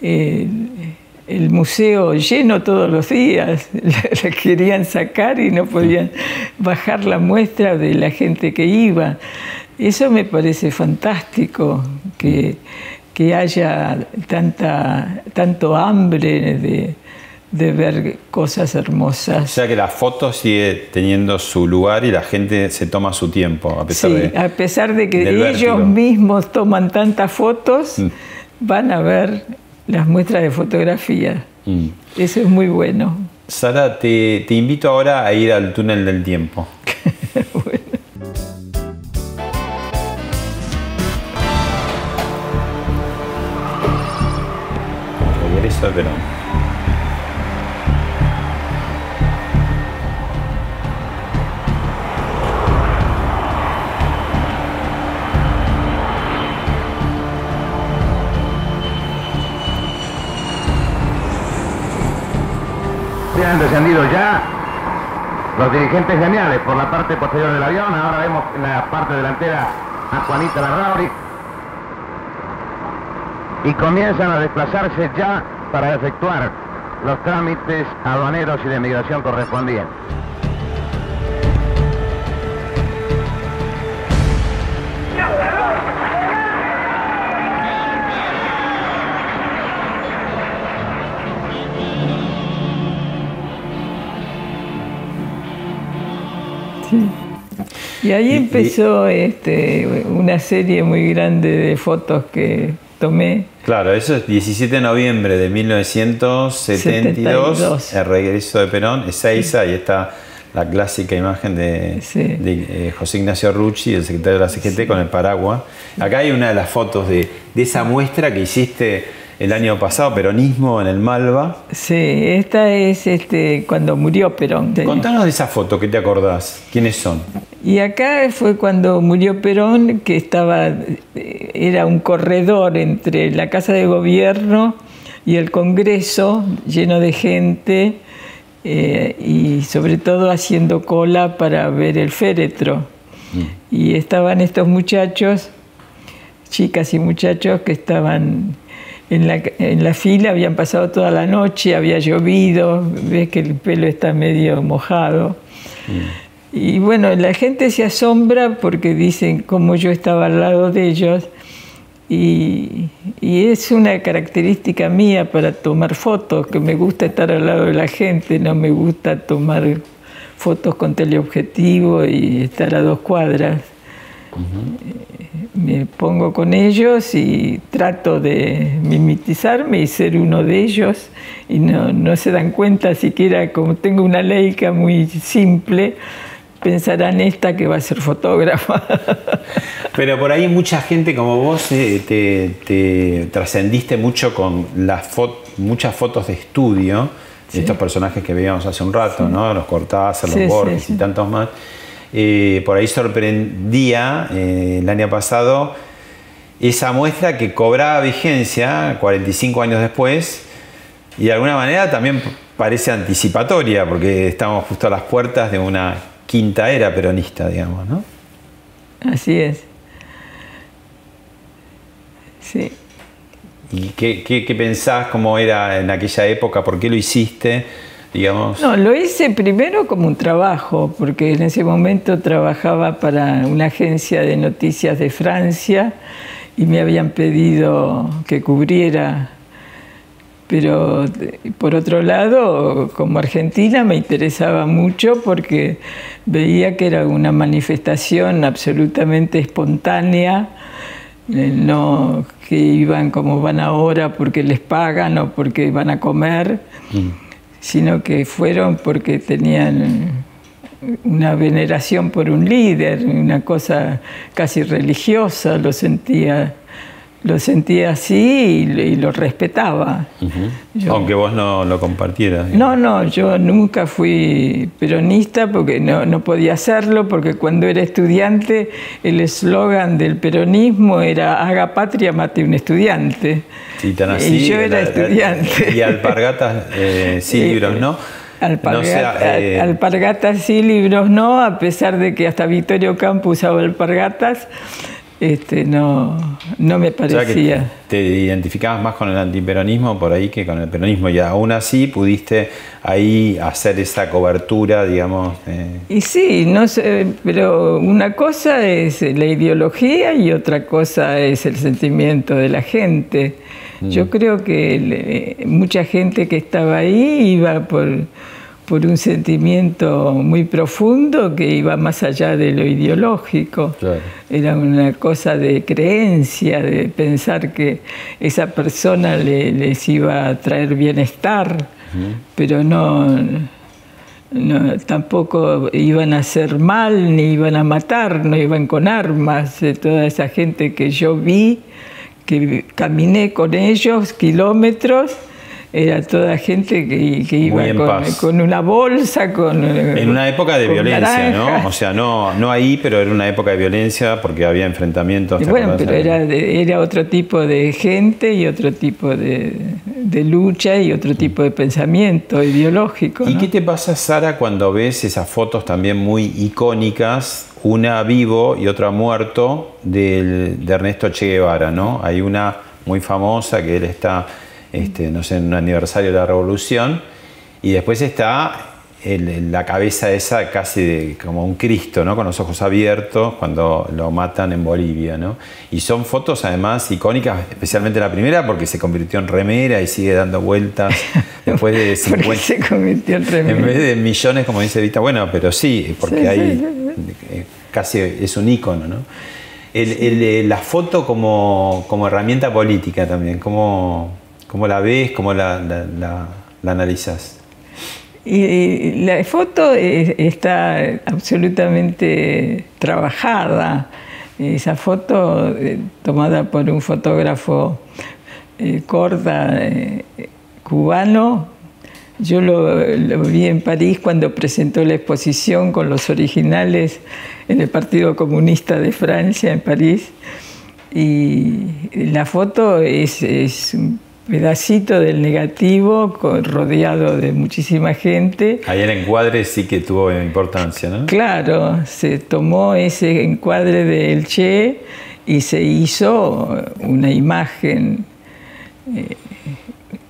Speaker 3: Eh, el museo lleno todos los días, la querían sacar y no podían bajar la muestra de la gente que iba. Eso me parece fantástico, que, haya tanta, tanto hambre de, ver cosas hermosas.
Speaker 2: O sea que la foto sigue teniendo su lugar y la gente se toma su tiempo, a pesar sí,
Speaker 3: a pesar de que ellos mismos toman tantas fotos, mm. van a ver las muestras de fotografía. Mm. Eso es muy bueno.
Speaker 2: Sara, te, te, invito ahora a ir al túnel del tiempo. bueno. Regreso a Perón.
Speaker 8: Han descendido ya los dirigentes geniales por la parte posterior del avión. Ahora vemos en la parte delantera a Juanita Larrauri y comienzan a desplazarse ya para efectuar los trámites aduaneros y de migración correspondientes.
Speaker 3: Y ahí empezó este, una serie muy grande de fotos que tomé.
Speaker 2: Claro, eso es 17 de noviembre de 1972,
Speaker 3: 72.
Speaker 2: el regreso de Perón, Ezeiza, y está la clásica imagen de, de, eh, José Ignacio Rucci, el secretario de la CGT, con el paraguas. Acá hay una de las fotos de, de esa muestra que hiciste el año pasado, peronismo en el Malva.
Speaker 3: Sí, esta es este, cuando murió Perón.
Speaker 2: Contanos de esa foto, ¿qué te acordás? ¿Quiénes son?
Speaker 3: Y acá fue cuando murió Perón, que estaba, era un corredor entre la Casa de Gobierno y el Congreso, lleno de gente, eh, y sobre todo haciendo cola para ver el féretro. Mm. Y estaban estos muchachos, chicas y muchachos, que estaban en la, en la, fila, habían pasado toda la noche, había llovido, ves que el pelo está medio mojado. Mm. Y bueno, la gente se asombra porque dicen cómo yo estaba al lado de ellos. Y, y, es una característica mía para tomar fotos, que me gusta estar al lado de la gente, no me gusta tomar fotos con teleobjetivo y estar a dos cuadras. Uh -huh. Me pongo con ellos y trato de mimetizarme y ser uno de ellos y no, no se dan cuenta siquiera, como tengo una leica muy simple, pensarán esta que va a ser fotógrafa.
Speaker 2: Pero por ahí mucha gente como vos eh, te, te trascendiste mucho con las fot muchas fotos de estudio, sí. estos personajes que veíamos hace un rato, sí. ¿no? Los Cortázar, los sí, Borges y tantos más. Eh, por ahí sorprendía eh, el año pasado esa muestra que cobraba vigencia 45 años después y de alguna manera también parece anticipatoria porque estamos justo a las puertas de una quinta era peronista, digamos, ¿no?
Speaker 3: Así es. Sí.
Speaker 2: ¿Y qué, qué, qué, pensás cómo era en aquella época? ¿Por qué lo hiciste? Digamos.
Speaker 3: No, lo hice primero como un trabajo, porque en ese momento trabajaba para una agencia de noticias de Francia y me habían pedido que cubriera. Pero por otro lado, como Argentina me interesaba mucho porque veía que era una manifestación absolutamente espontánea no que iban como van ahora porque les pagan o porque van a comer, mm. Sino que fueron porque tenían una veneración por un líder, una cosa casi religiosa, lo sentía lo sentía así y, y lo respetaba.
Speaker 2: Uh -huh. yo, Aunque vos no lo compartieras.
Speaker 3: No, no, yo nunca fui peronista porque no, no podía hacerlo, porque cuando era estudiante el eslogan del peronismo era haga patria, mate un estudiante.
Speaker 2: Sí, tan así,
Speaker 3: y yo era estudiante.
Speaker 2: Y alpargatas eh, sí, libros, ¿no?
Speaker 3: Alpargata, no sea, eh... alpargatas sí, libros no, a pesar de que hasta Victorio Campo usaba alpargatas este, no, no me parecía.
Speaker 2: O sea que te identificabas más con el antiperonismo por ahí que con el peronismo y aún así pudiste ahí hacer esa cobertura, digamos.
Speaker 3: Eh. Y sí, no sé, pero una cosa es la ideología y otra cosa es el sentimiento de la gente. Mm. Yo creo que mucha gente que estaba ahí iba por por un sentimiento muy profundo que iba más allá de lo ideológico. Claro. Era una cosa de creencia, de pensar que esa persona le, les iba a traer bienestar, uh -huh. pero no, no, tampoco iban a hacer mal, ni iban a matar, no iban con armas. Toda esa gente que yo vi, que caminé con ellos kilómetros, era toda gente que, que iba con, con, una bolsa, con...
Speaker 2: En una época de violencia, naranja. ¿no? O sea, no, no ahí, pero era una época de violencia porque había enfrentamientos.
Speaker 3: Y bueno, pero era, de, era otro tipo de gente y otro tipo de, de lucha y otro tipo de pensamiento ideológico.
Speaker 2: ¿Y qué te pasa, Sara, cuando ves esas fotos también muy icónicas una vivo y otra muerto de Ernesto Che Guevara, ¿no? Hay una muy famosa que él está, este, no sé, en un aniversario de la revolución, y después está la cabeza esa casi de, como un Cristo, ¿no? con los ojos abiertos cuando lo matan en Bolivia. ¿no? Y son fotos además icónicas, especialmente la primera porque se convirtió en remera y sigue dando vueltas después de 50.
Speaker 3: se convirtió en remera.
Speaker 2: En vez de millones, como dice Vita, bueno, pero sí, porque hay eh, casi es un ícono. ¿no? Eh, la foto como, como, herramienta política también, ¿cómo, cómo la ves, cómo la, analizas?
Speaker 3: Y la foto está absolutamente trabajada. Esa foto eh, tomada por un fotógrafo eh, corta eh, cubano, yo lo, vi en París cuando presentó la exposición con los originales en el Partido Comunista de Francia en París. Y la foto es pedacito del negativo rodeado de muchísima gente.
Speaker 2: Ahí el encuadre sí que tuvo importancia, ¿no?
Speaker 3: Claro, se tomó ese encuadre del Che y se hizo una imagen eh,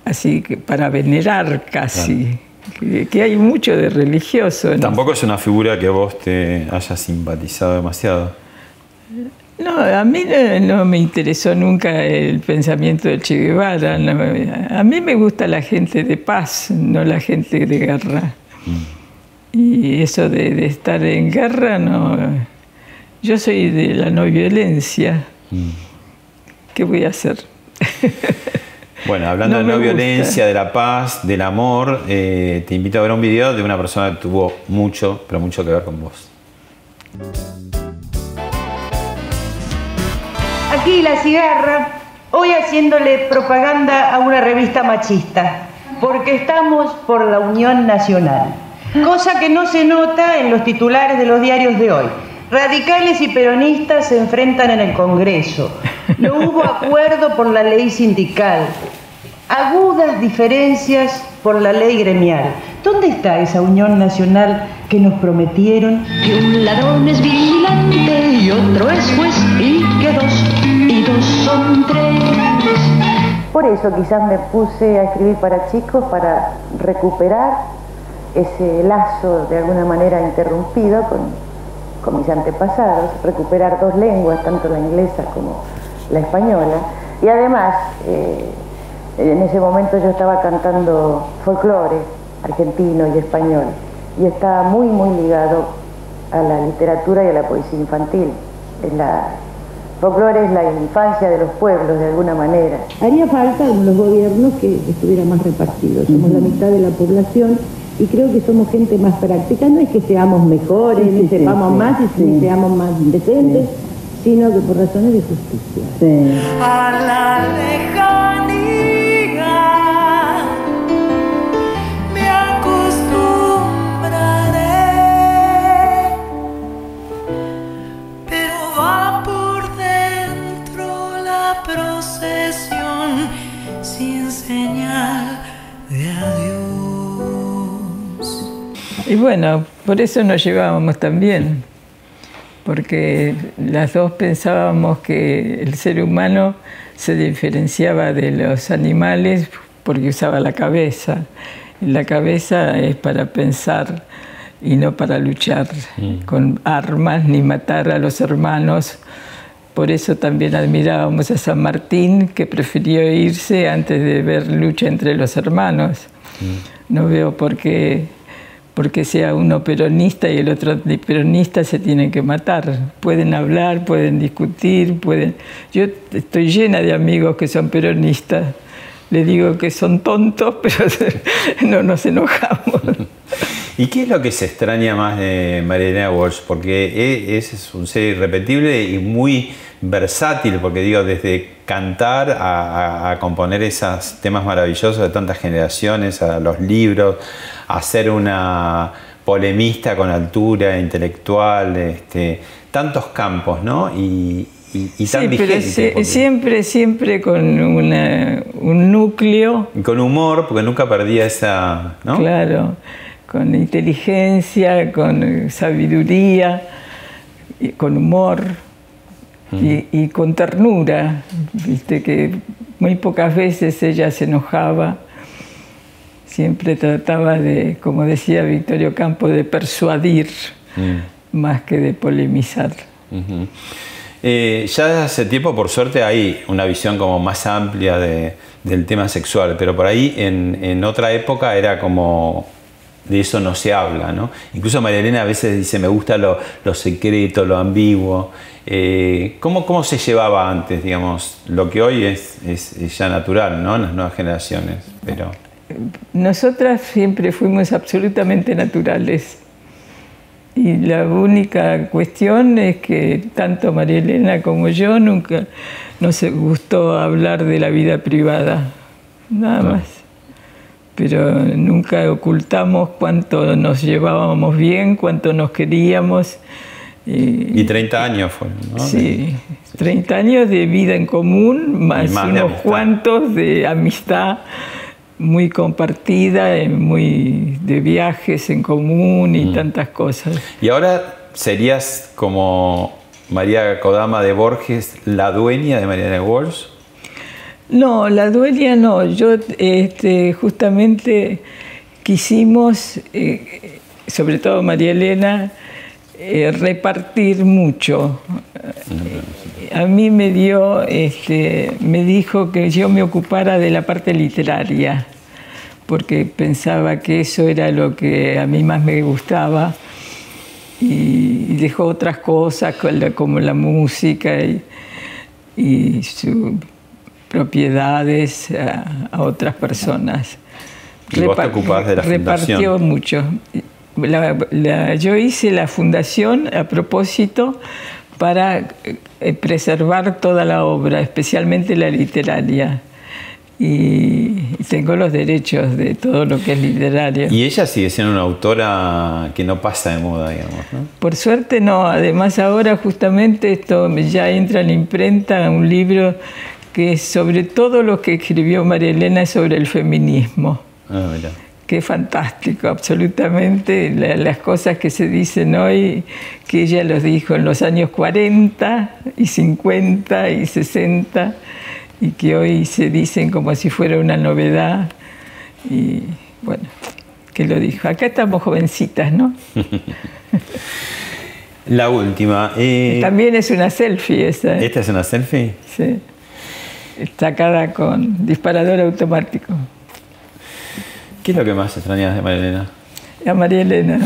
Speaker 3: así que para venerar casi. Que, hay mucho de religioso.
Speaker 2: Tampoco es una figura que vos te hayas simpatizado demasiado.
Speaker 3: No, a mí no, me interesó nunca el pensamiento del Che Guevara. a mí me gusta la gente de paz, no la gente de guerra. Mm. Y eso de, estar en guerra, no. Yo soy de la no violencia. Mm. ¿Qué voy a hacer?
Speaker 2: Bueno, hablando de no violencia, de la paz, del amor, eh, te invito a ver un video de una persona que tuvo mucho, pero mucho que ver con vos.
Speaker 9: Aquí la cigarra, hoy haciéndole propaganda a una revista machista, porque estamos por la Unión Nacional, cosa que no se nota en los titulares de los diarios de hoy. Radicales y peronistas se enfrentan en el Congreso. No hubo acuerdo por la ley sindical. Agudas diferencias por la ley gremial. ¿Dónde está esa unión nacional que nos prometieron?
Speaker 1: Que un ladrón es vigilante y otro es juez y que dos
Speaker 9: Por eso quizás me puse a escribir para chicos para recuperar ese lazo de alguna manera interrumpido con, mis antepasados, recuperar dos lenguas, tanto la inglesa como la española. Y además, eh, en ese momento yo estaba cantando folclore argentino y español y estaba muy, muy ligado a la literatura y a la poesía infantil. Folclore es la infancia de los pueblos, de alguna manera.
Speaker 10: Haría falta en los gobiernos que estuviera más repartido. Somos la mitad de la población y creo que somos gente más práctica. No es que seamos mejores, ni sepamos más, ni seamos más decentes, sino que por razones de justicia.
Speaker 1: A la
Speaker 3: Y bueno, por eso nos llevábamos tan bien, porque las dos pensábamos que el ser humano se diferenciaba de los animales porque usaba la cabeza. Y la cabeza es para pensar y no para luchar mm. con armas ni matar a los hermanos. Por eso también admirábamos a San Martín, que prefirió irse antes de ver lucha entre los hermanos. Mm. No veo por qué porque sea uno peronista y el otro peronista se tienen que matar. Pueden hablar, pueden discutir, pueden... Yo estoy llena de amigos que son peronistas. Le digo que son tontos, pero no nos enojamos.
Speaker 2: ¿Y qué es lo que se extraña más de Mariana Walsh? Porque e, es un ser irrepetible y muy versátil, porque digo, desde cantar a, a componer esos temas maravillosos de tantas generaciones, a los libros, a ser una polemista con altura, intelectual, este, tantos campos, ¿no? Y, y, tan
Speaker 3: vigente, siempre, siempre con un núcleo.
Speaker 2: Y con humor, porque nunca perdía esa. ¿no?
Speaker 3: Claro, con inteligencia, con sabiduría con humor y, y con ternura, viste que muy pocas veces ella se enojaba, siempre trataba de, como decía Victorio Campo, de persuadir más que de polemizar.
Speaker 2: Ujú. Eh, ya desde hace tiempo, por suerte, hay una visión como más amplia de- del tema sexual, pero por ahí en, en otra época era como de eso no se habla, ¿no? Incluso María Elena a veces dice, me gusta lo, lo secreto, lo ambiguo. Eh, ¿cómo, ¿Cómo se llevaba antes, digamos? Lo que hoy es, es- es ya natural, ¿no? En las nuevas generaciones, pero...
Speaker 3: Nosotras siempre fuimos absolutamente naturales. Y la única cuestión es que tanto María Elena como yo nunca nos gustó hablar de la vida privada, nada más. Pero nunca ocultamos cuánto nos llevábamos bien, cuánto nos queríamos. Y,
Speaker 2: Y 30 años fueron, ¿no?
Speaker 3: Sí, 30 años de vida en común, más,
Speaker 2: más
Speaker 3: unos cuantos de amistad muy compartida, eh, muy de viajes en común
Speaker 2: Mm.
Speaker 3: y tantas cosas.
Speaker 2: Y ahora serías como María Kodama de Borges, la dueña de María de Walsh.
Speaker 3: No, la dueña no. Yo este, justamente quisimos, eh, sobre todo María Elena, eh, repartir mucho. A mí me dio, este, me dijo que yo me ocupara de la parte literaria, porque pensaba que eso era lo que a mí más me gustaba. Y dejó otras cosas como la- música y, sus propiedades a, a otras personas.
Speaker 2: Y vos te ocupás de la
Speaker 3: Repartió
Speaker 2: fundación.
Speaker 3: mucho. La- la- yo hice la fundación a propósito para eh, preservar toda la obra, especialmente la literaria. Y, tengo los derechos de todo lo que es literario.
Speaker 2: Y ella sigue siendo una autora que no pasa de moda, digamos, ¿no?
Speaker 3: Por suerte no, además ahora justamente esto ya entra en imprenta un libro que es sobre todo lo que escribió María Elena sobre el feminismo.
Speaker 2: Ah, mira.
Speaker 3: Qué fantástico, absolutamente. La- las cosas que se dicen hoy, que ella los dijo en los años 40 y 50 y 60, y que hoy se dicen como si fuera una novedad. Y bueno, que lo dijo. Acá estamos jovencitas, ¿no?
Speaker 2: La última. eh,
Speaker 3: También es una selfie esa.
Speaker 2: ¿Esta es una selfie?
Speaker 3: Sí. Sacada con disparador automático.
Speaker 2: ¿Qué es lo que más extrañas de María Elena?
Speaker 3: A María Elena.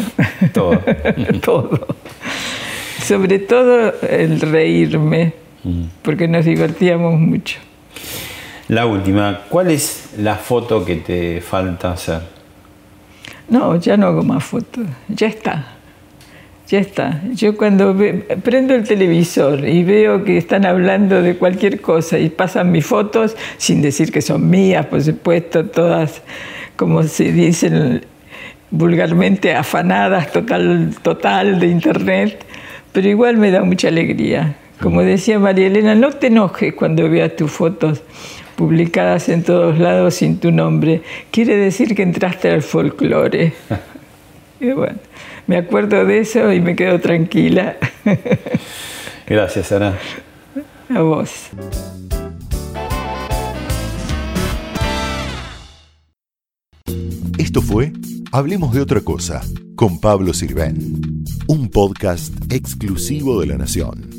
Speaker 2: Todo.
Speaker 3: todo. Sobre todo el reírme,
Speaker 2: Mm.
Speaker 3: porque nos divertíamos mucho.
Speaker 2: La última. ¿Cuál es la foto que te falta hacer?
Speaker 3: No, ya no hago más fotos. Ya está. Ya está. Yo cuando ve- prendo el televisor y veo que están hablando de cualquier cosa y pasan mis fotos, sin decir que son mías, por supuesto, todas, como se dicen vulgarmente, afanadas total, total de internet, pero igual me da mucha alegría. Como decía María Elena, no te enojes cuando veas tus fotos publicadas en todos lados sin tu nombre. Quiere decir que entraste al folclore. Y bueno, me acuerdo de eso y me quedo tranquila.
Speaker 2: Gracias, Sara.
Speaker 3: A vos.
Speaker 11: Esto fue Hablemos de otra cosa con Pablo Sirven, un podcast exclusivo de La Nación.